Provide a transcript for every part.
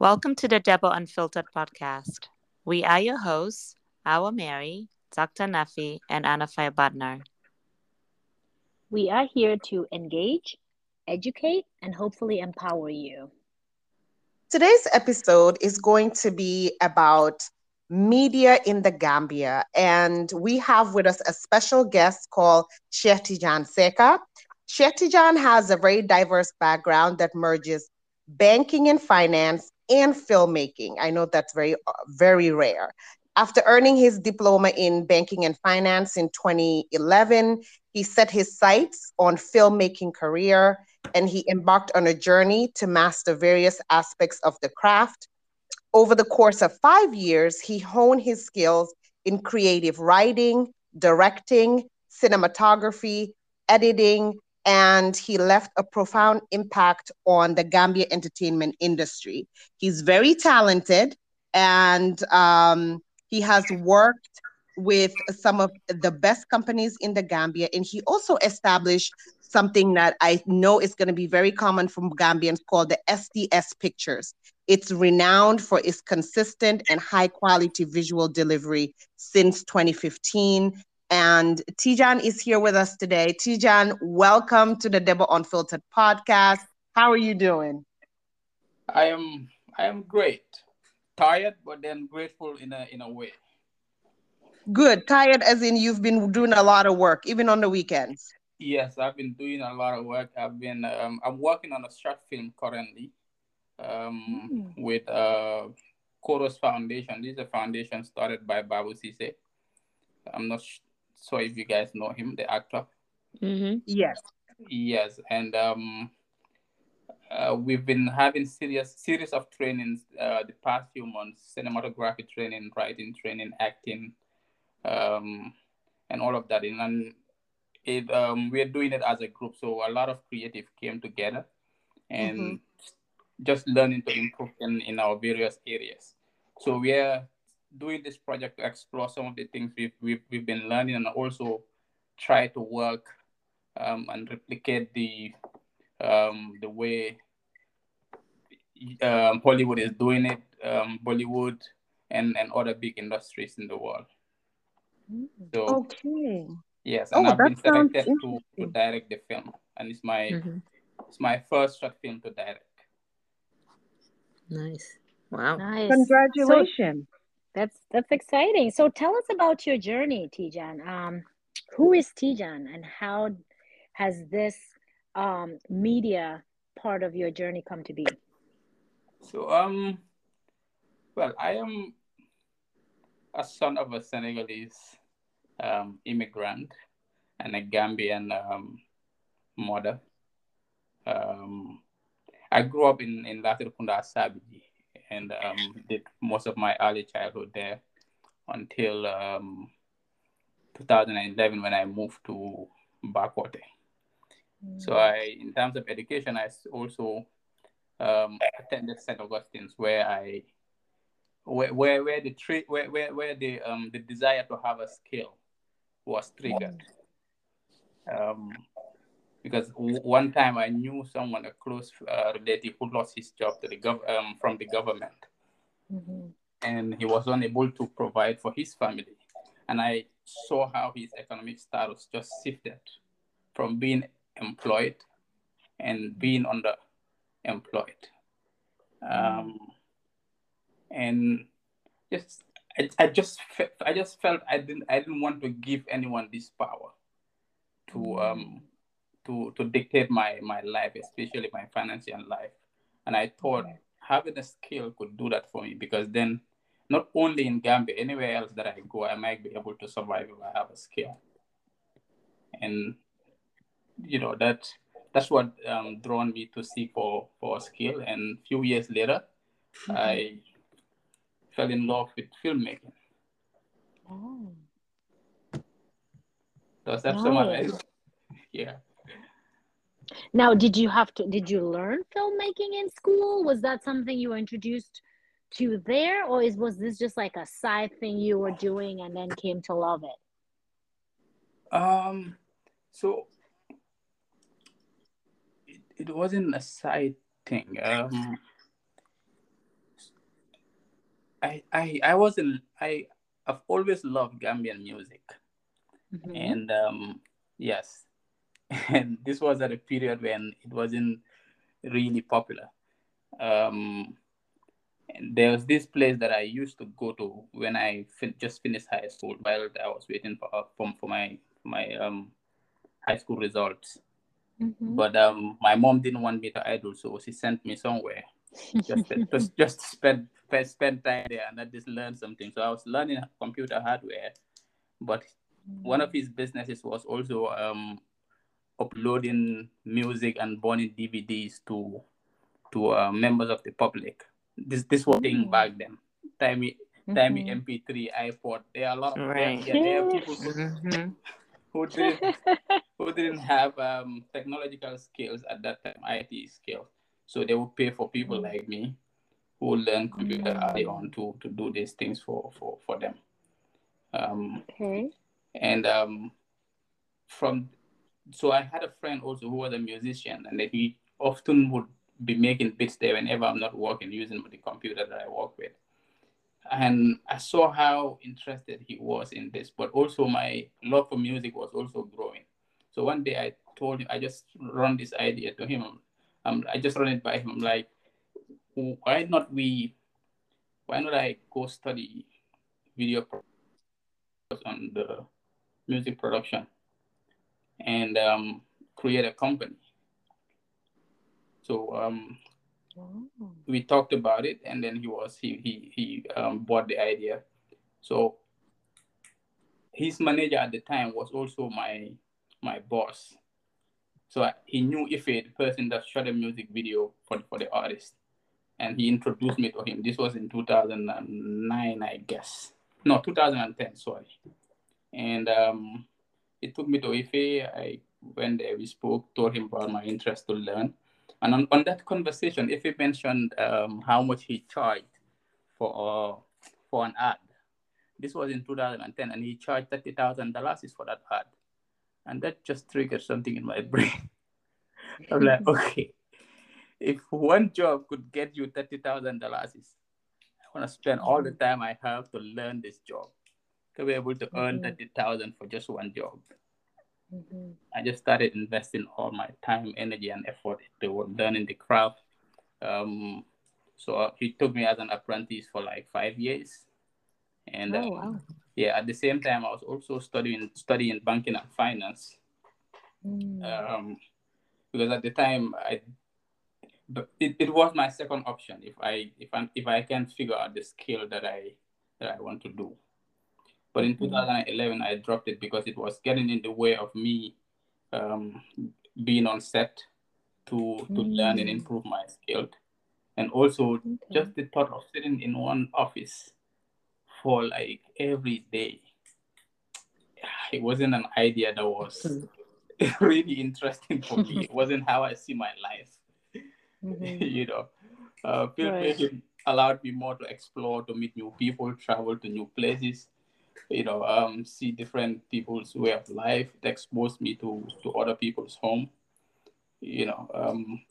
Welcome to the Debo Unfiltered podcast. We are your hosts, Awa Mary, Dr. Nafi, and Anna Badner. We are here to engage, educate, and hopefully empower you. Today's episode is going to be about media in the Gambia. And we have with us a special guest called Sheikh Tijan Secka. Sheikh Tijan has a very diverse background that merges banking and finance and filmmaking. I know that's very, uh, very rare. After earning his diploma in banking and finance in 2011, he set his sights on filmmaking career and he embarked on a journey to master various aspects of the craft. Over the course of five years, he honed his skills in creative writing, directing, cinematography, editing, and he left a profound impact on the Gambia entertainment industry. He's very talented and um, he has worked with some of the best companies in the Gambia, and he also established something that I know is going to be very common from Gambians called the SDS Pictures. It's renowned for its consistent and high quality visual delivery since 2015 and Tijan is here with us today. Tijan, welcome to the Debo Unfiltered podcast. How are you doing? I am I am great. Tired, but then grateful in a in a way. Good. Tired as in you've been doing a lot of work, even on the weekends. Yes, I've been doing a lot of work. I've been um, I'm working on a short film currently um, mm. with uh Koros Foundation. This is a foundation started by Babu Sise. I'm not so if you guys know him, the actor. Mm-hmm. Yes. Yes, and um, uh, we've been having serious series of trainings uh, the past few months: cinematography training, writing training, acting, um, and all of that. And it um, we're doing it as a group, so a lot of creative came together, and mm-hmm. just learning to improve in, in our various areas. So we're doing this project to explore some of the things we've, we've, we've been learning and also try to work um, and replicate the um, the way um, Hollywood is doing it, um, Bollywood, and, and other big industries in the world. So, okay. Yes, and oh, I've been selected to, to direct the film, and it's my mm-hmm. it's my first short film to direct. Nice. Wow. Nice. Congratulations. So, that's that's exciting. So tell us about your journey, Tijan. Um, who is Tijan, and how has this um, media part of your journey come to be? So um, well, I am a son of a Senegalese um, immigrant and a Gambian um, mother. Um, I grew up in in Latrikunda, Sabiji, and um, did most of my early childhood there until um, 2011 when I moved to Bakoteh. Mm. So I, in terms of education, I also um, attended St. Augustine's where I, where, where, where the where, where, where the, um, the desire to have a skill was triggered. Um, because one time I knew someone, a close uh, relative, who lost his job to the gov- um, from the government, mm-hmm. and he was unable to provide for his family. And I saw how his economic status just shifted from being employed and being underemployed. Um, and just I, I just fe- I just felt I didn't I didn't want to give anyone this power to um to to dictate my my life, especially my financial life. And I thought having a skill could do that for me because then not only in Gambia, anywhere else that I go, I might be able to survive if I have a skill. And you know that that's what um, drawn me to seek for for a skill. And a few years later, mm-hmm. I fell in love with filmmaking. Oh. Does that summarize? Yeah. Now, did you have to, did you learn filmmaking in school? Was that something you were introduced to there? Or is, was this just like a side thing you were doing and then came to love it? Um, so it, it wasn't a side thing. Um, I, I I wasn't I I've always loved Gambian music, Mhm. and um, yes, and this was at a period when it wasn't really popular. Um, and there was this place that I used to go to when I fin- just finished high school while I was waiting for for, for my my um high school results. Mhm. But um, my mom didn't want me to idle, so she sent me somewhere just to, just, just to spend spend- spend time there and I just learn something. So I was learning computer hardware, but one of his businesses was also um, uploading music and burning DVDs to to uh, members of the public. This this was thing Mm. back then. Timey Timey Mhm. MP3, iPod. There are a lot of Right. yeah, there are people who, Mhm. who didn't who didn't have um, technological skills at that time, IT skills. So they would pay for people Mm. like me who learn computer Mm. early on to, to do these things for, for, for them. Um, Okay. and um, from so I had a friend also who was a musician, and that he often would be making beats there whenever I'm not working using the computer that I work with. And I saw how interested he was in this, but also my love for music was also growing. So one day I told him, I just run this idea to him. Um, I just run it by him. I'm like, why not we, why not I go study video on the music production and um, create a company. So um, Oh. we talked about it, and then he was he he he um, bought the idea. So his manager at the time was also my my boss. So I, he knew Ife, the person that shot a music video for for the artist, and he introduced me to him. This was in 2009, I guess. No, 2010. Sorry. And um, he took me to Ife. I went there. We spoke. Told him about my interest to learn. And on, on that conversation, Ife mentioned um, how much he charged for uh, for an ad, this was in 2010, and he charged thirty thousand dollars for that ad, and that just triggered something in my brain. I'm like, okay, if one job could get you thirty thousand dollars, I want to spend all the time I have to learn this job to be able to earn Mhm. thirty thousand for just one job. Mhm. I just started investing all my time, energy, and effort into learning the craft. Um, so he took me as an apprentice for like five years, and Oh um, wow. yeah, at the same time, I was also studying studying banking and finance Mm. um, because at the time I, it, it was my second option if I if I if I can figure out the skill that I that I want to do. But in Mhm. 2011, I dropped it because it was getting in the way of me um, being on set to to learn and Mm. improve my skill, and also Okay. just the thought of sitting in one office for like every day. It wasn't an idea that was really interesting for me. It wasn't how I see my life. Mhm. you know, uh, filmmaking allowed me more to explore, to meet new people, travel to new places. You know, um, see different people's way of life. It exposed me to to other people's home. You know, um,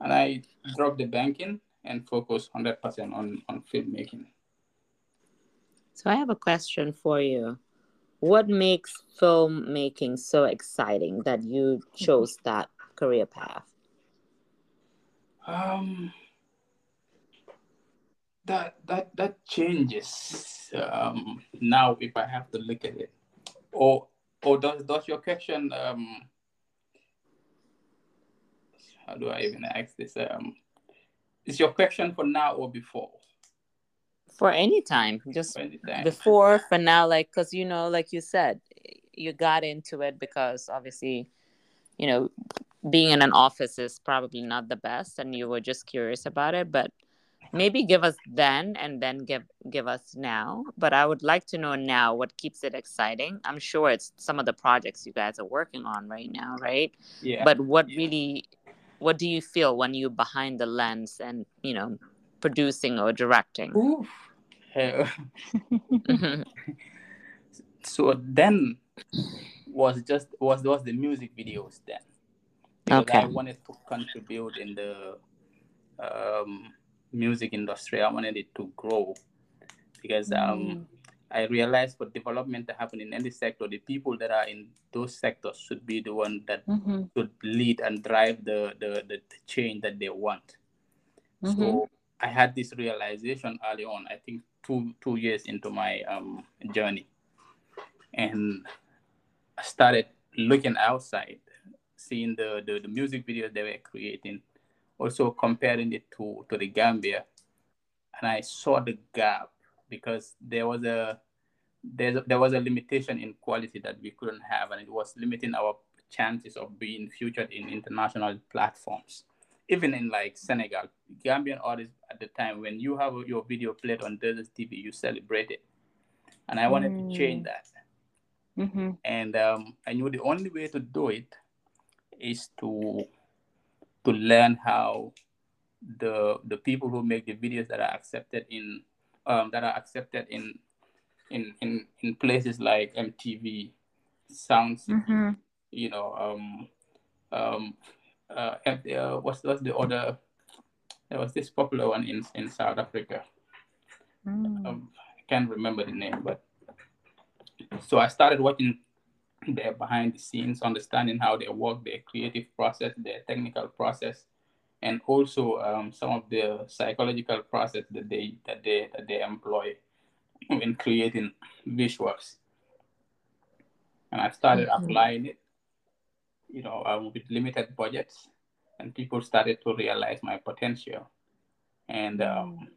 and I dropped the banking and focused hundred percent on on filmmaking. So I have a question for you. What makes filmmaking so exciting that you chose that career path? Um, that that that changes um, now if I have to look at it. Or or does does your question um how do I even ask this? Um is your question for now or before? For any time, just any time? before, for now, like, because you know, like you said, you got into it because obviously, you know, being in an office is probably not the best, and you were just curious about it. But maybe give us then, and then give give us now. But I would like to know now what keeps it exciting. I'm sure it's some of the projects you guys are working on right now, right? Yeah. But what really, what do you feel when you're behind the lens and you know, producing or directing? Oof. Uh, Mhm. so then was just was was the music videos then because Okay. I wanted to contribute in the um, music industry. I wanted it to grow, because um, I realized for development to happen in any sector, the people that are in those sectors should be the one that Mm-hmm. should lead and drive the the, the, the change that they want. Mm-hmm. So I had this realization early on. I think two two years into my um, journey, and I started looking outside, seeing the, the the music videos they were creating, also comparing it to to the Gambia, and I saw the gap because there was a there's a, there was a limitation in quality that we couldn't have, and it was limiting our chances of being featured in international platforms. Even in like Senegal, Gambian artists at the time, when you have your video played on Desert TV, you celebrate it, and I wanted to change that. Mm-hmm. And um, I knew the only way to do it is to to learn how the the people who make the videos that are accepted in um, that are accepted in in in in places like MTV, Sounds, Mm-hmm. you know, um, um, uh, uh, what's what's the other? There was this popular one in in South Africa. Mm. Um, I can't remember the name, but so I started watching their behind the scenes, understanding how they work, their creative process, their technical process, and also um, some of the psychological process that they that they that they employ in creating visuals. And I started Mhm. applying it, you know, um, with limited budgets, and people started to realize my potential, and um,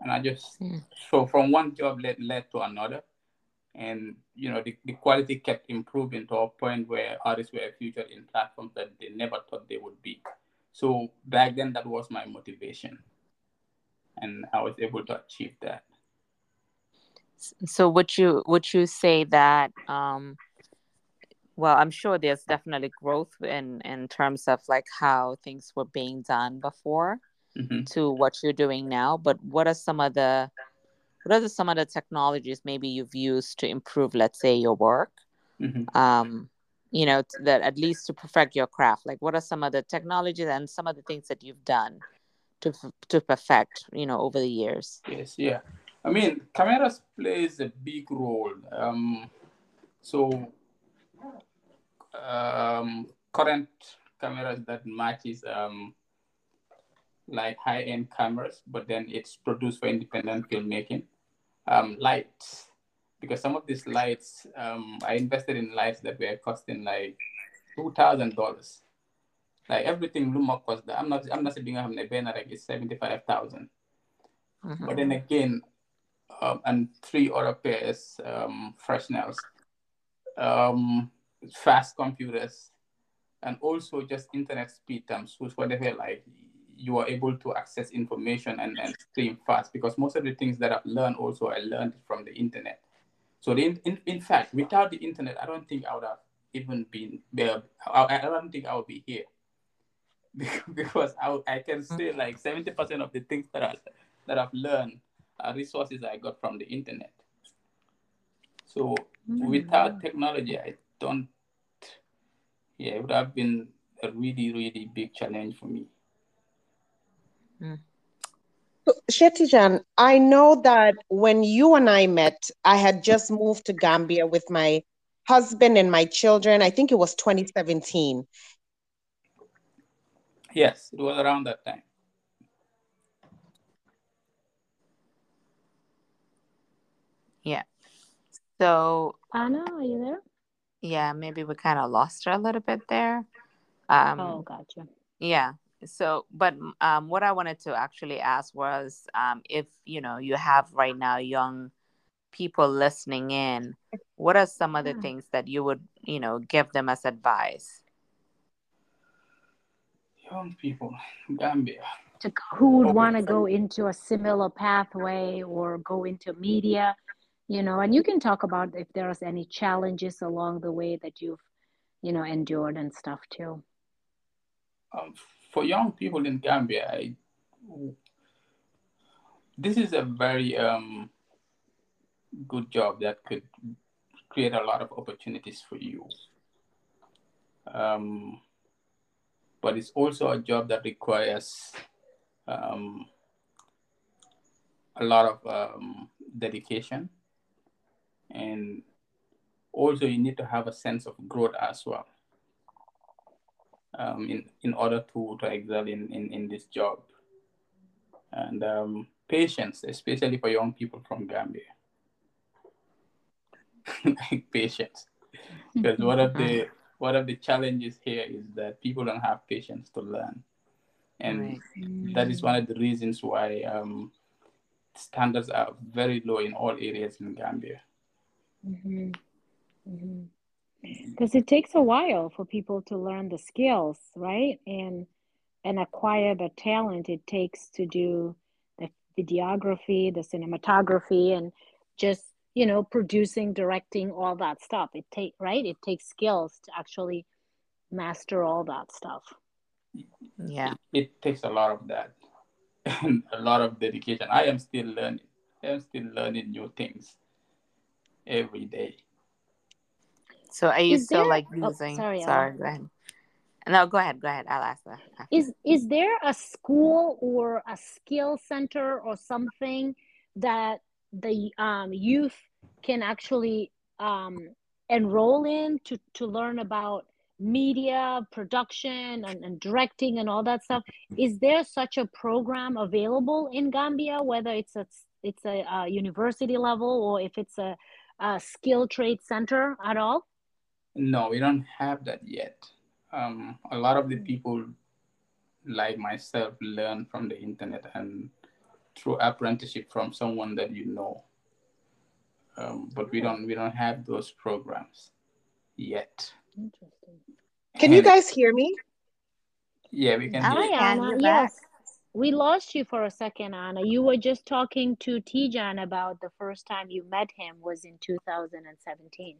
and I just Mm. so from one job led led to another, and you know the, the quality kept improving to a point where artists were featured in platforms that they never thought they would be. So back then, that was my motivation, and I was able to achieve that. So would you would you say that um well I'm sure there's definitely growth in in terms of like how things were being done before hmm to what you're doing now, but what are some of the what are some of the technologies maybe you've used to improve let's say your work? hmm Um you know that at least to perfect your craft. Like what are some of the technologies and some of the things that you've done to to perfect, you know, over the years? Yes, yeah. I mean, cameras plays a big role. Um, so um, current cameras that matches um, like high-end cameras, but then it's produced for independent filmmaking. Um, lights, because some of these lights, um, I invested in lights that were costing like two thousand dollars. Like everything Luma cost that. I'm not. I'm not saying I'm not like it's seventy-five thousand. Mhm. But then again, um, and three other pairs, um, Fresnels, um, fast computers, and also just internet speed terms, which whatever like you are able to access information and, and stream fast. Because most of the things that I've learned also I learned from the internet. So the, in, in fact, without the internet, I don't think I would have even been there. I, I don't think I would be here. because I, I can say hmm. like 70% of the things that I that I've learned are resources I got from the internet. So hmm. without technology, I don't. Yeah, it would have been a really, really big challenge for me. So, Sheikh Tijan, I know that when you and I met, I had just moved to Gambia with my husband and my children. I think it was 2017. Yes, it was around that time. Yeah. So Anna, are you there? yeah, maybe we kind of lost her a little bit there. Um, oh, gotcha. yeah. So, but um, what I wanted to actually ask was um, if you know you have right now young people listening in, what are some of the things that you would you know give them as advice? Young people, Gambia. To, who would want to go into a similar pathway or go into media, you know, and you can talk about if there's any challenges along the way that you've, you know, endured and stuff too. Um, for young people in Gambia, I, this is a very um, good job that could create a lot of opportunities for you. Um, but it's also a job that requires um, a lot of um, dedication, and also you need to have a sense of growth as well um, in, in order to, to excel in, in, in this job. And um, patience, especially for young people from Gambia. patience. Because one of the one of the challenges here is that people don't have patience to learn. And right. that is one of the reasons why um, standards are very low in all areas in Gambia. Mm-hmm. Mm-hmm because it takes a while for people to learn the skills right? And and acquire the talent it takes to do the videography the cinematography and just you know producing directing all that stuff. It take right? It takes skills to actually master all that stuff. Yeah. It, it takes a lot of that and a lot of dedication. I am still learning. I am still learning new things every day so are you is still there... like oh, using? Oh, sorry, sorry go ahead. No, go ahead. Go ahead. I'll ask that. Is is there a school or a skill center or something that the um, youth can actually um, enroll in to to learn about media production and, and directing and all that stuff? Is there such a program available in Gambia? Whether it's a it's a, a university level or if it's a, a skill trade center at all? No, we don't have that yet. Um, a lot of the people, like myself, learn from the internet and through apprenticeship from someone that you know. Um, but we don't we don't have those programs yet. Interesting. Can and, you guys hear me? Yeah, we can. Hi, Anna. Yes, we lost you for a second, Anna. You were just talking to Tijan about the first time you met him was in 2017.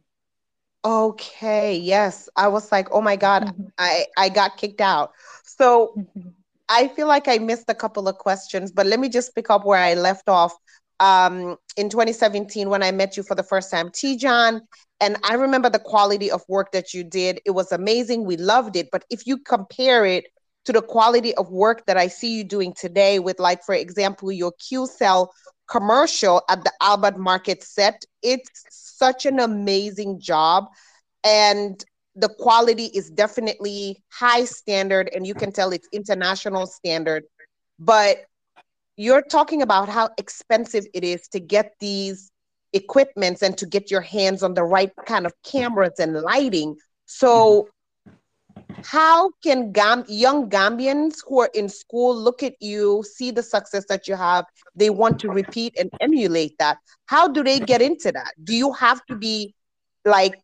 Okay, yes. I was like, oh my God, mm-hmm. I, I got kicked out. So mm-hmm. I feel like I missed a couple of questions, but let me just pick up where I left off. Um, in 2017, when I met you for the first time, Tijan, and I remember the quality of work that you did. It was amazing. We loved it. But if you compare it to the quality of work that I see you doing today, with, like, for example, your QCell commercial at the Albert Market set, it's such an amazing job. And the quality is definitely high standard, and you can tell it's international standard. But you're talking about how expensive it is to get these equipments and to get your hands on the right kind of cameras and lighting. So, mm-hmm. How can Gam- young Gambians who are in school look at you, see the success that you have, they want to repeat and emulate that? How do they get into that? Do you have to be like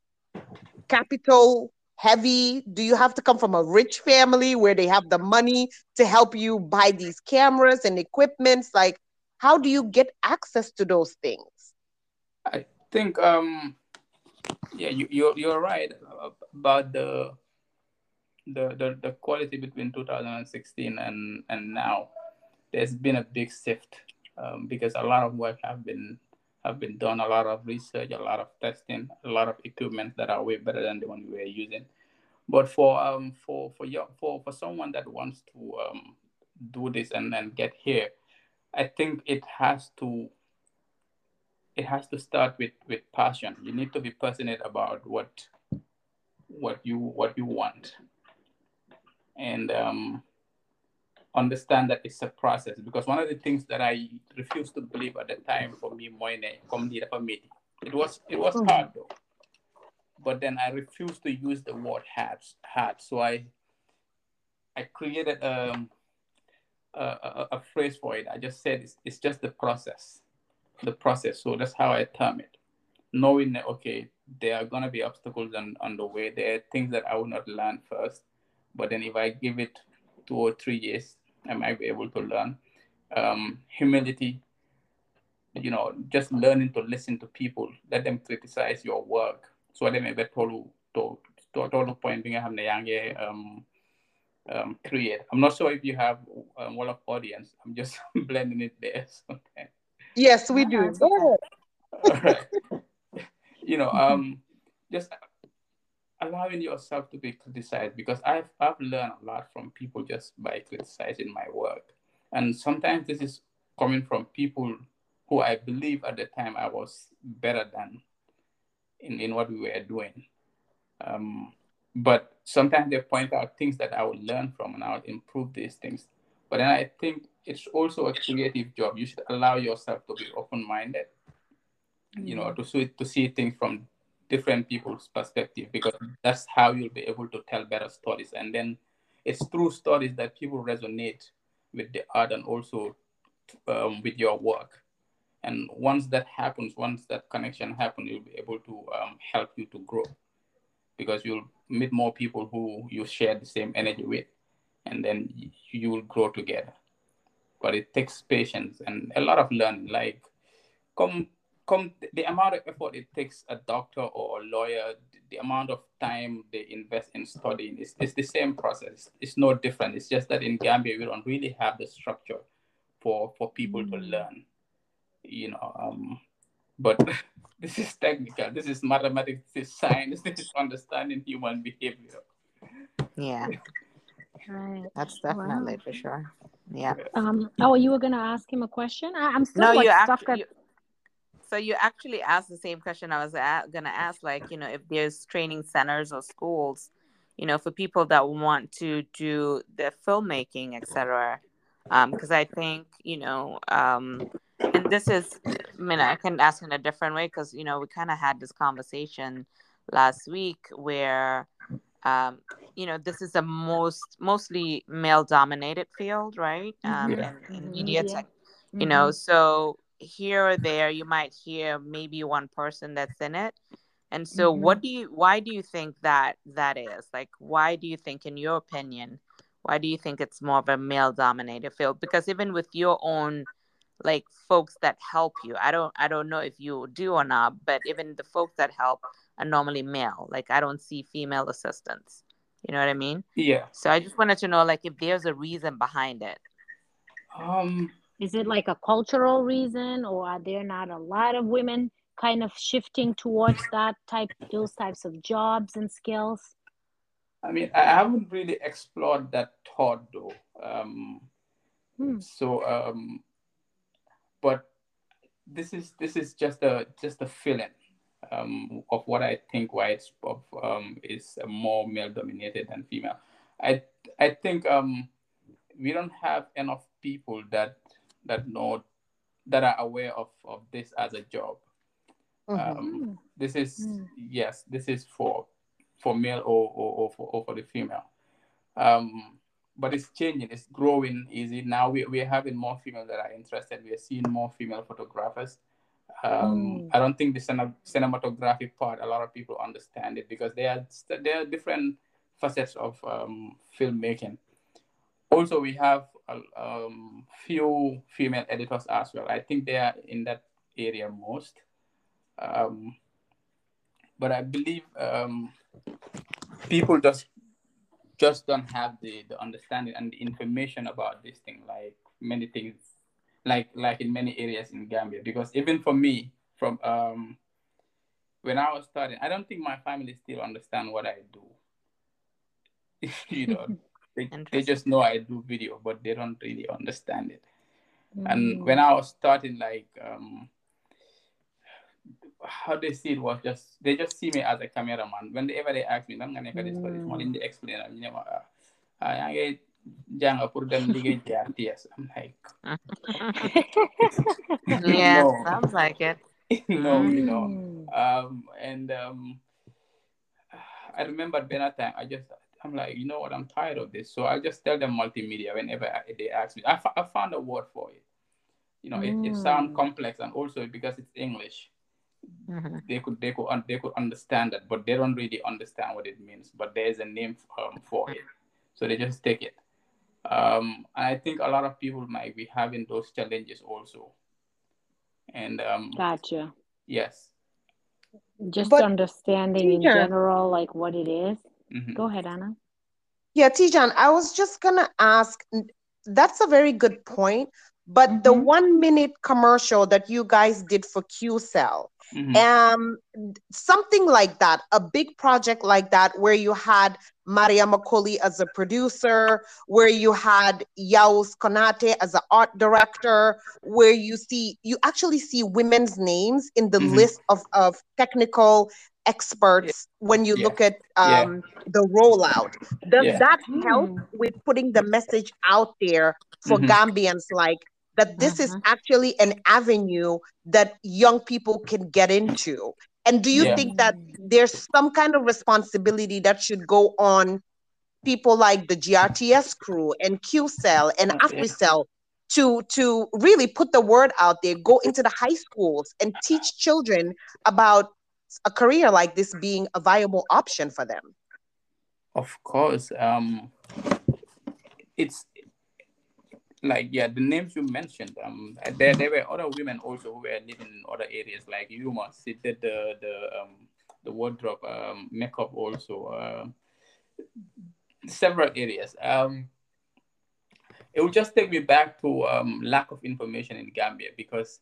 capital heavy? Do you have to come from a rich family where they have the money to help you buy these cameras and equipments? Like, how do you get access to those things? I think, um, yeah, you, you're, you're right about the the, the, the quality between 2016 and, and now, there's been a big shift um, because a lot of work have been have been done, a lot of research, a lot of testing, a lot of equipment that are way better than the one we were using. But for um for for your, for for someone that wants to um do this and then get here, I think it has to it has to start with with passion. You need to be passionate about what what you what you want and um, understand that it's a process. Because one of the things that I refused to believe at the time for me, Moine, it was it was mm. hard though. But then I refused to use the word hard, hard. So I I created um, a, a, a phrase for it. I just said it's, it's just the process, the process. So that's how I term it. Knowing that okay, there are gonna be obstacles on, on the way. There are things that I will not learn first but then if I give it two or three years, I might be able to learn. Um, humility, you know, just learning to listen to people, let them criticize your work. So they may be told to to to point being have the um um create. I'm not sure if you have a um, wall of audience. I'm just blending it there. Okay. Yes, we do. Go ahead. All right. you know, um, just allowing yourself to be criticized because I've I've learned a lot from people just by criticizing my work, and sometimes this is coming from people who I believe at the time I was better than in, in what we were doing. Um, but sometimes they point out things that I would learn from and I would improve these things. But then I think it's also a creative job. You should allow yourself to be open minded, you know, mm. to see, to see things from different people's perspective because that's how you'll be able to tell better stories. And then it's through stories that people resonate with the art and also um, with your work. And once that happens, once that connection happens, you'll be able to um, help you to grow because you'll meet more people who you share the same energy with, and then you will grow together. But it takes patience and a lot of learning. Like, come, come, the amount of effort it takes a doctor or a lawyer, the amount of time they invest in studying, is, it's the same process. It's no different. It's just that in Gambia, we don't really have the structure for for people mm. to learn you know um, but this is technical. This is mathematics. This is science. This is understanding human behavior. Yeah. Right. That's definitely wow. for sure. Yeah. Um oh you were gonna ask him a question? I, am still no, like, you stuck actually, at... you, so you actually asked the same question i was at, gonna ask like you know if there's training centers or schools you know for people that want to do the filmmaking etc because um, I think you know, um, and this is, I mean, I can ask in a different way because you know we kind of had this conversation last week where, um, you know, this is a most mostly male dominated field, right? Um, yeah. in, in media tech, you mm-hmm. know, so here or there you might hear maybe one person that's in it. And so, mm-hmm. what do you? Why do you think that that is? Like, why do you think, in your opinion, why do you think it's more of a male dominated field? Because even with your own like folks that help you, I don't I don't know if you do or not, but even the folks that help are normally male. Like I don't see female assistants. You know what I mean? Yeah. So I just wanted to know like if there's a reason behind it. Um is it like a cultural reason or are there not a lot of women kind of shifting towards that type those types of jobs and skills? I mean, I haven't really explored that thought though. Um, hmm. So, um, but this is this is just a just a feeling um, of what I think why it's of, um, is more male dominated than female. I I think um, we don't have enough people that that know that are aware of, of this as a job. Mm-hmm. Um, this is mm. yes, this is for for male or, or, or, for, or for the female. Um, but it's changing, it's growing easy. Now we, we're having more females that are interested. We are seeing more female photographers. Um, mm. I don't think the cine- cinematography part, a lot of people understand it because there are, there are different facets of um, filmmaking. Also, we have um, few female editors as well. I think they are in that area most. Um, but I believe um, people just just don't have the, the understanding and the information about this thing like many things like like in many areas in gambia because even for me from um when i was starting i don't think my family still understand what i do you know they, they just know i do video but they don't really understand it mm. and when i was starting like um how they see it was just they just see me as a cameraman. Whenever they ask me, "Nan nga nekk this for this morning," they explain am ñu ne ma ah yaa ngi jàng pour dem liggéey GRTS. I'm like, yeah, no. sounds like it. no, you know, mm. um, and um, I remember Ben time I just I'm like, you know what, I'm tired of this. So I just tell them multimedia whenever they ask me. I, I found a word for it. You know, it, it sounds mm. complex and also because it's English Mm-hmm. They could they could they could understand that, but they don't really understand what it means. But there is a name um, for it, so they just take it. Um, I think a lot of people might be having those challenges also. And um, gotcha. Yes. Just but understanding in general, like what it is. Mm-hmm. Go ahead, Anna. Yeah, Tijan, I was just gonna ask. That's a very good point, but Mhm. the one minute commercial that you guys did for QCell, Mhm. um, something like that, a big project like that, where you had Maria Makoli as a producer, where you had Yaus Konate as an art director, where you see you actually see women's names in the Mhm. list of, of technical experts when you Yeah. look at Yeah. um, the rollout. Does Yeah. that help Hmm. with putting the message out there for Mhm. Gambians like that this is Mhm. actually an avenue that young people can get into? And do you Yeah. think that there's some kind of responsibility that should go on people like the GRTS crew and QCell and yeah. AfriCell to to really put the word out there, go into the high schools and teach children about a career like this being a viable option for them? Of course. Um, it's like yeah, the names you mentioned. Um, there there were other women also who were living in other areas like Yuma. She did the the um the wardrobe um makeup also. Uh, several areas. Um, it will just take me back to um lack of information in Gambia because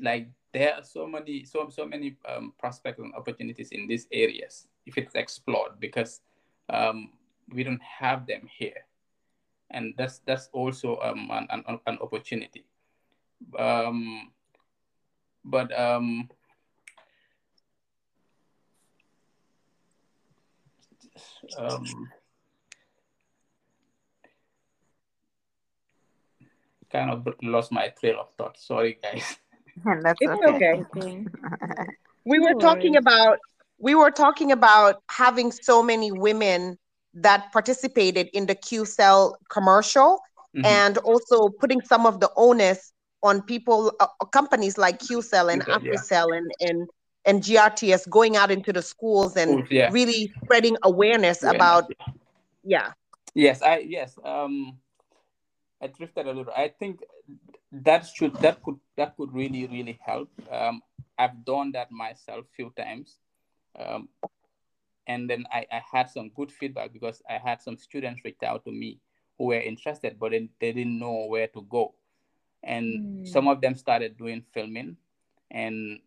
like there are so many so so many um, prospects and opportunities in these areas if it's explored because um, we don't have them here. And that's that's also um, an, an, an opportunity. Um, but um, um, kind of lost my trail of thought. Sorry guys That's It's okay. okay. Okay. we were talking worries. about we were talking about having so many women that participated in the QCell commercial Mhm. and also putting some of the onus on people uh, uh, companies like QCell and QCell, yeah. And, and and GRTS going out into the schools and Schools, yeah. really spreading awareness Awareness, about yeah. yeah Yes, I yes. Um, I drifted a little. I think that should that could that could really really help. Um, I've done that myself few times, um, and then I, I had some good feedback because I had some students reach out to me who were interested, but then they didn't know where to go, and Mm. some of them started doing filming, and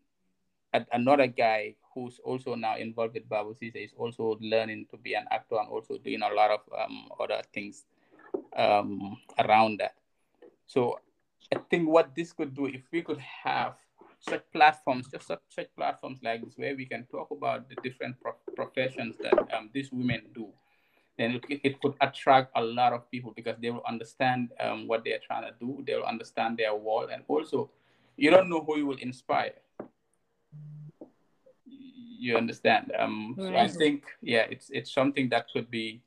a- another guy who's also now involved with Babu Sise is also learning to be an actor and also doing a lot of um, other things um, around that. So I think what this could do, if we could have such platforms, just such, such platforms like this, where we can talk about the different pro- professions that um, these women do, then it, it could attract a lot of people because they will understand um, what they're trying to do. They will understand their world, and also, you don't know who you will inspire. You understand? Um, so I think, yeah, it's it's something that could be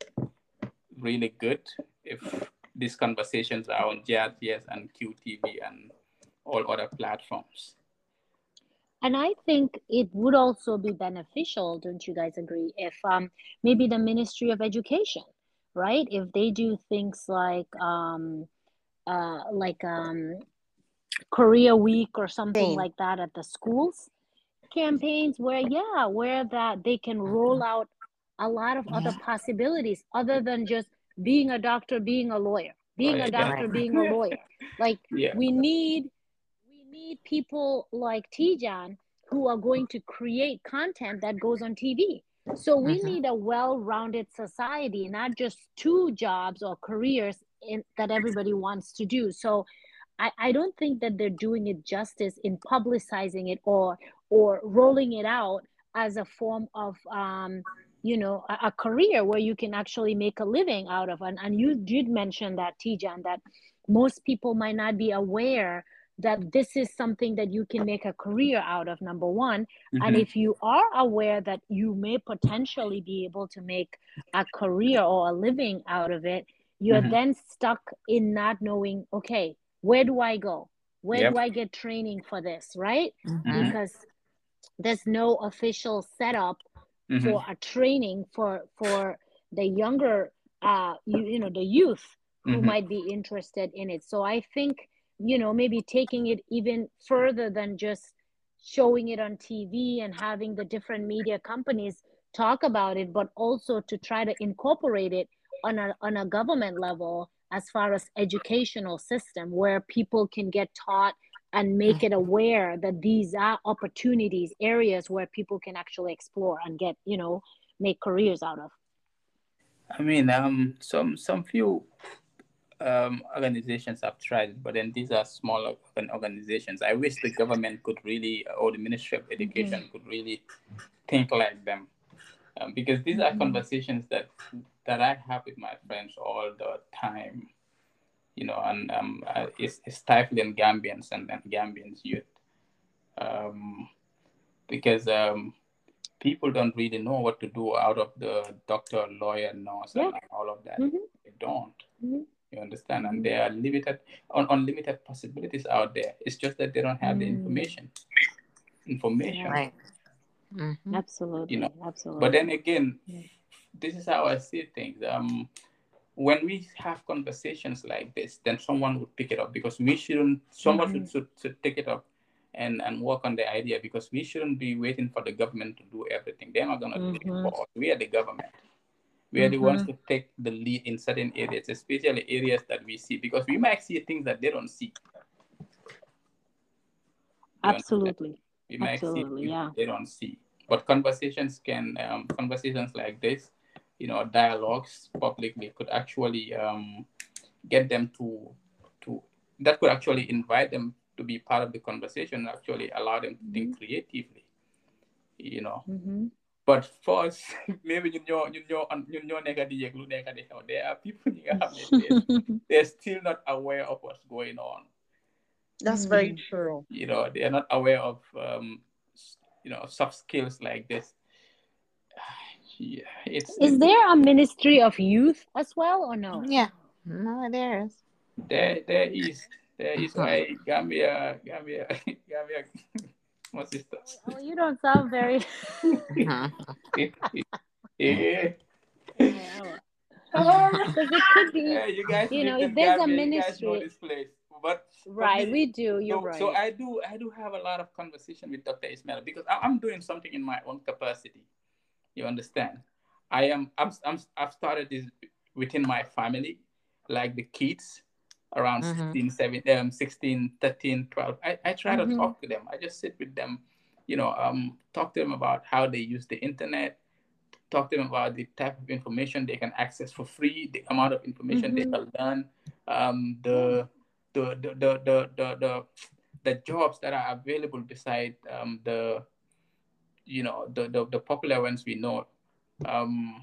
really good if these conversations are on GRTS and QTV and all other platforms. And I think it would also be beneficial, don't you guys agree, if um, maybe the Ministry of Education, right? If they do things like um, uh, like um, Career Week or something like that at the schools, campaigns where yeah, where that they can roll out a lot of other possibilities other than just being a doctor, being a lawyer, being a doctor, right. being a lawyer. Like Yeah. we need we need people like Tijan who are going to create content that goes on TV. So we Mhm. need a well-rounded society, not just two jobs or careers in, that everybody wants to do. So I, I don't think that they're doing it justice in publicizing it or or rolling it out as a form of um, you know a, a career where you can actually make a living out of and, and you did mention that Tijan that most people might not be aware that this is something that you can make a career out of number one and Mhm. if you are aware that you may potentially be able to make a career or a living out of it you're Mhm. then stuck in not knowing okay where do i go where Yep. do i get training for this right Mhm. because there's no official setup Mhm. for a training for for the younger uh you, you know the youth who Mhm. might be interested in it so i think you know maybe taking it even further than just showing it on tv and having the different media companies talk about it but also to try to incorporate it on a on a government level as far as educational system where people can get taught and make it aware that these are opportunities areas where people can actually explore and get you know make careers out of i mean um some some few um, organizations have tried, but then these are smaller organizations. I wish the government could really, or the Ministry of Education mm-hmm. could really think like them, um, because these are mm-hmm. conversations that that I have with my friends all the time, you know, and um, uh, it's, it's stifling Gambians and, and Gambians youth, um, because um, people don't really know what to do out of the doctor, lawyer, nurse, yeah. and all of that. Mm-hmm. They don't. Mm-hmm. You understand? And there are limited, un- unlimited possibilities out there. It's just that they don't have mm. the information. Information. Right. Mm-hmm. Absolutely. You know. Absolutely. But then again, this is how I see things. Um, when we have conversations like this, then someone would pick it up because we shouldn't. Someone mm-hmm. should, should, should take it up and and work on the idea because we shouldn't be waiting for the government to do everything. They're not gonna mm-hmm. do it mm-hmm. for us. We are the government we are mm-hmm. the ones to take the lead in certain areas, especially areas that we see, because we might see things that they don't see. Absolutely. We might Absolutely, see yeah. they don't see. But conversations can, um, conversations like this, you know, dialogues publicly could actually um, get them to, to, that could actually invite them to be part of the conversation, actually allow them to mm-hmm. think creatively, you know. Mm-hmm. but first maybe you know you know ñun ñoo nekk di yëg lu nekk di xew there are people ñi nga xam ne they're still not aware of what's going on that's very true you know they are not aware of um, you know soft skills like this yeah, it's is there a ministry of youth as well or no yeah no there is there there is there is why Gambia Gambia Gambia my sister. Oh, you don't sound very. yeah. Oh, because it could be, yeah, you, guys you know, if there's Gambia, a ministry. You guys know this place. But right, me, we do. You're so, right. So I do, I do have a lot of conversation with Dr. Ismail because I'm doing something in my own capacity. You understand? I am, I'm, I'm, I've started this within my family, like the kids around mm-hmm. 16, 17, um, 16, 13, 12. I, I try mm-hmm. to talk to them. I just sit with them, you know, um, talk to them about how they use the internet, talk to them about the type of information they can access for free, the amount of information mm-hmm. they can learn, um, the, the, the, the, the, the, the, the jobs that are available beside um, the, you know, the, the, the popular ones we know. Um,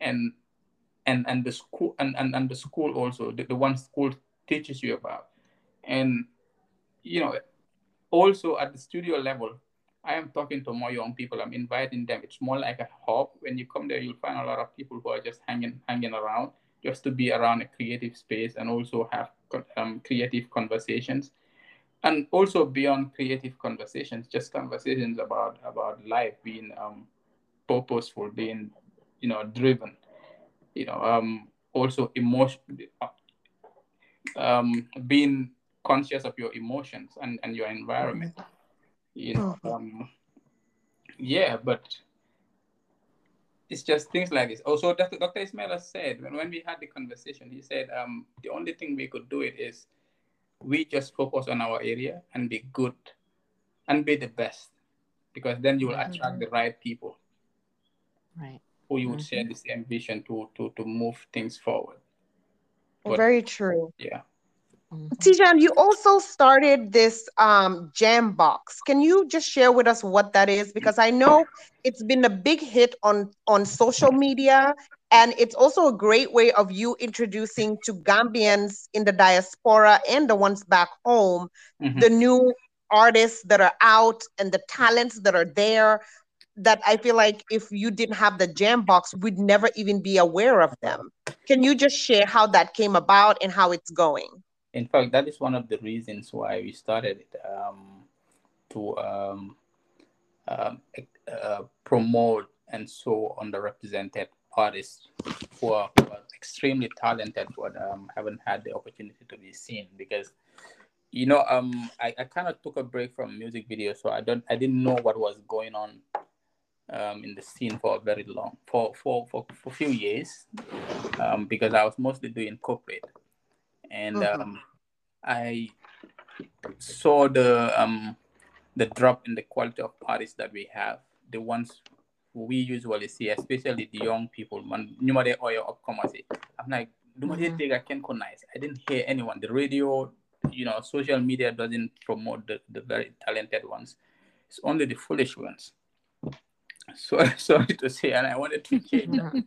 and and and the school and, and, and the school also the, the one school teaches you about. And, you know, also at the studio level, I am talking to more young people. I'm inviting them. It's more like a hub. When you come there, you'll find a lot of people who are just hanging, hanging around, just to be around a creative space and also have um, creative conversations. And also beyond creative conversations, just conversations about about life being um, purposeful, being you know driven. You know, um, also emotion, um, being conscious of your emotions and, and your environment. You know, mm-hmm. um, yeah, but it's just things like this. Also, Dr. Dr. Ismail said when, when we had the conversation, he said um, the only thing we could do it is we just focus on our area and be good and be the best because then you will mm-hmm. attract the right people. Right. Who you would mm-hmm. share this same vision to to to move things forward. But, Very true. Yeah. Mm-hmm. Tijan, you also started this um, Jambox. Can you just share with us what that is? Because I know it's been a big hit on on social media, and it's also a great way of you introducing to Gambians in the diaspora and the ones back home mm-hmm. the new artists that are out and the talents that are there. That I feel like if you didn't have the Jambox, we'd never even be aware of them. Can you just share how that came about and how it's going? In fact, that is one of the reasons why we started it um, to um, uh, uh, promote and so underrepresented artists who are, who are extremely talented but um, haven't had the opportunity to be seen because you know um I, I kind of took a break from music video so i don't i didn't know what was going on um, in the scene for a very long for for for, for a few years um, because I was mostly doing corporate and mm-hmm. um, I saw the um, the drop in the quality of artists that we have. The ones we usually see, especially the young people, man, numade oyo upcomers. I'm like, numade mm-hmm. I can connect. I didn't hear anyone. The radio, you know, social media doesn't promote the, the very talented ones. It's only the foolish ones. So sorry to say, and I wanted to change that.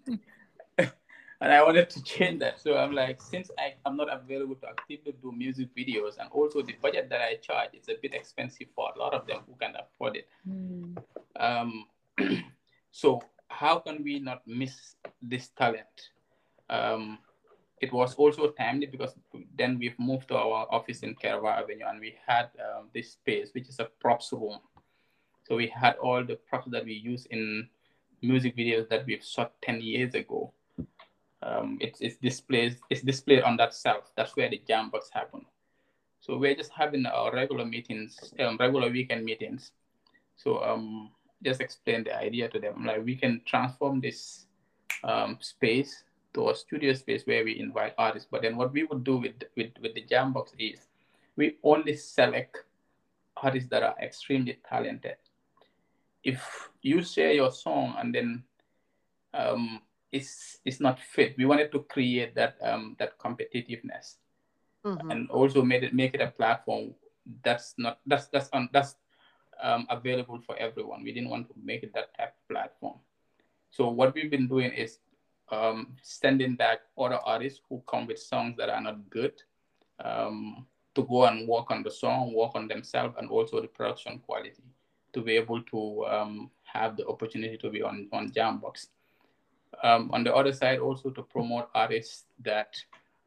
and I wanted to change that. So I'm like, since I, am not available to actively do music videos, and also the budget that I charge is a bit expensive for a lot of them who can afford it. Mm. Um, so how can we not miss this talent? Um, it was also timely because then we've moved to our office in Kairaba Avenue and we had um, this space, which is a props room. So we had all the props that we use in music videos that we've shot 10 years ago um, it's, it's displayed it's displayed on that shelf. That's where the jam box happen. So we're just having our regular meetings, um, regular weekend meetings. So um, just explain the idea to them. Like we can transform this um, space to a studio space where we invite artists. But then what we would do with with, with the Jambox is we only select artists that are extremely talented. If you share your song and then um, it's is not fit. We wanted to create that um, that competitiveness, mm-hmm. and also made it make it a platform that's not that's that's on that's um, available for everyone. We didn't want to make it that type of platform. So what we've been doing is um, sending back other artists who come with songs that are not good um, to go and work on the song, work on themselves, and also the production quality to be able to um, have the opportunity to be on on Jambox um, on the other side, also to promote artists that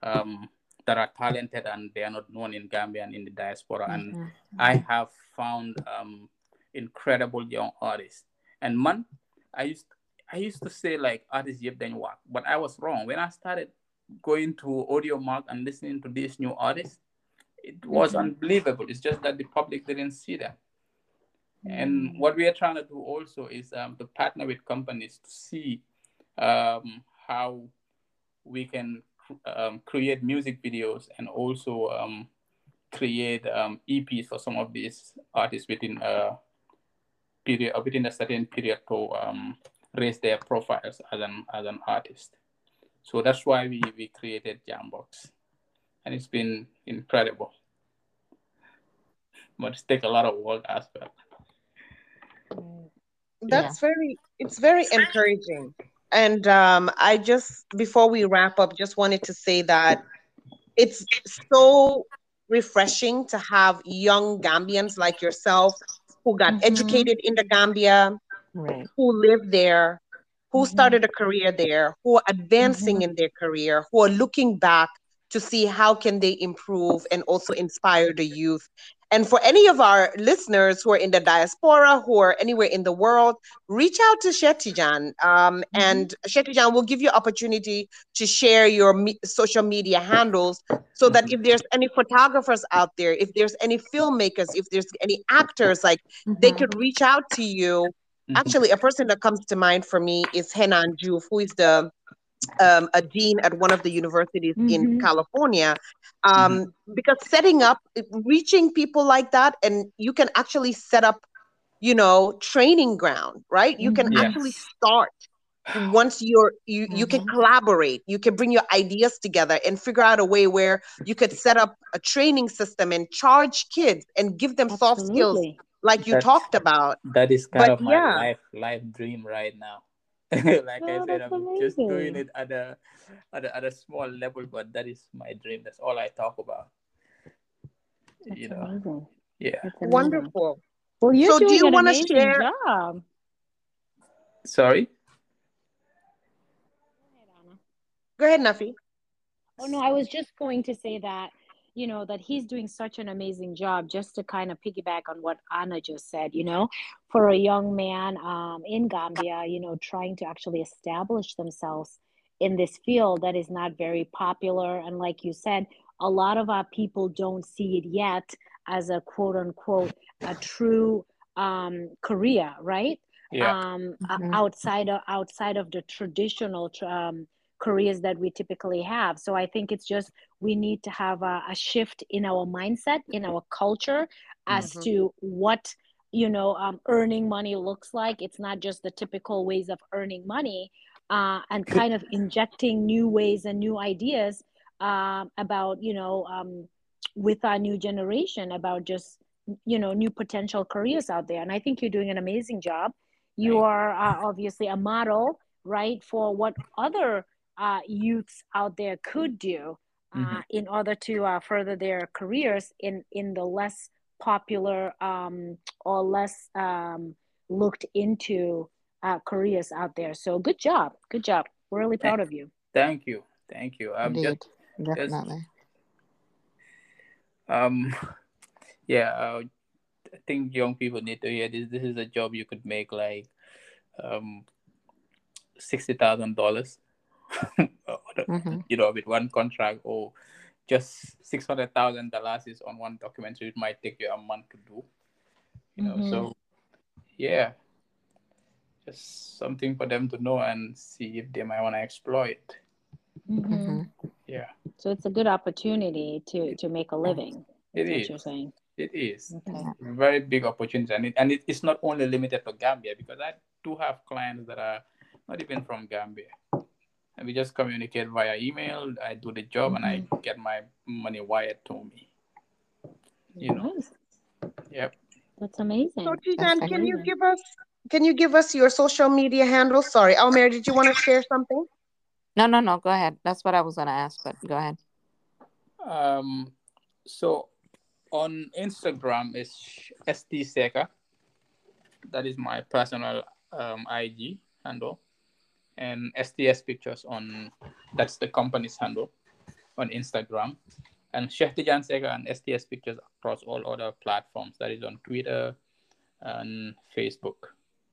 um, that are talented and they are not known in Gambia and in the diaspora. Mm-hmm. And I have found um, incredible young artists. And man, I used I used to say like artists yep then work, but I was wrong. When I started going to Audio Mark and listening to these new artists, it was mm-hmm. unbelievable. It's just that the public didn't see them. Mm-hmm. And what we are trying to do also is um, to partner with companies to see um, how we can um, create music videos and also um, create um, EPs for some of these artists within a period uh, within a certain period to um, raise their profiles as an as an artist. So that's why we, we created Jambox, and it's been incredible. But it's take a lot of work as well. That's yeah. very it's very encouraging and um, I just, before we wrap up, just wanted to say that it's so refreshing to have young Gambians like yourself who got mm-hmm. educated in the Gambia, right. who live there, who mm-hmm. started a career there, who are advancing mm-hmm. in their career, who are looking back to see how can they improve and also inspire the youth and for any of our listeners who are in the diaspora, who are anywhere in the world, reach out to Sheikh Tijan. Um, mm-hmm. And Sheikh Tijan will give you opportunity to share your me- social media handles so that if there's any photographers out there, if there's any filmmakers, if there's any actors, like mm-hmm. they could reach out to you. Mm-hmm. Actually, a person that comes to mind for me is Henan Juf, who is the um, a dean at one of the universities mm-hmm. in California. Um, mm-hmm. Because setting up, reaching people like that, and you can actually set up, you know, training ground, right? You can yes. actually start once you're you you can mm-hmm. collaborate you can bring your ideas together and figure out a way where you could set up a training system and charge kids and give them Absolutely. soft skills like you That's, talked about that is kind but, of my yeah. life life dream right now like oh, I said, I'm amazing. just doing it at a, at a at a small level, but that is my dream. That's all I talk about. That's you know, amazing. yeah, wonderful. Well, you're so doing do you want to share? Job. Sorry. Go ahead, Nafi. Oh no, I was just going to say that you know that he's doing such an amazing job just to kind of piggyback on what anna just said you know for a young man um, in gambia you know trying to actually establish themselves in this field that is not very popular and like you said a lot of our people don't see it yet as a quote unquote a true um, career right yeah. um, mm-hmm. outside of outside of the traditional um, careers that we typically have. So I think it's just we need to have a, a shift in our mindset, in our culture, as mm-hmm. to what you know um, earning money looks like. It's not just the typical ways of earning money, uh, and kind of injecting new ways and new ideas uh, about you know um, with our new generation about just you know new potential careers out there. And I think you're doing an amazing job. You are uh, obviously a model, right, for what other uh, youths out there could do uh, mm-hmm. in order to uh, further their careers in in the less popular um, or less um, looked into uh, careers out there. So good job, good job. We're really proud of you. Thank you, thank you. Um, Indeed, just, definitely. Just, um, yeah, uh, I think young people need to hear this. This is a job you could make like um, sixty thousand dollars. mm-hmm. You know, with one contract or just six hundred thousand dollars is on one documentary. It might take you a month to do. You know, mm-hmm. so yeah, just something for them to know and see if they might want to exploit. Mm-hmm. mm-hmm. Yeah. So it's a good opportunity to to make a living. It is. You're saying. It is okay. very big opportunity, and it, and it, it's not only limited to Gambia because I do have clients that are not even from Gambia, and we just communicate via email. I do the job, mm-hmm. and I mm-hmm. get my money wired to me. You know. Nice. Yep. That's amazing. So, Tijan, can you give us can you give us your social media handle? Sorry, Almer, did you want to share something? No, no, no. Go ahead. That's what I was gonna ask, but go ahead. Um, so on Instagram is st secka. That is my personal um, IG handle, and STS Pictures on that's the company's handle on Instagram, and Sheikh Tijan Secka and STS Pictures across all other platforms. That is on Twitter and Facebook.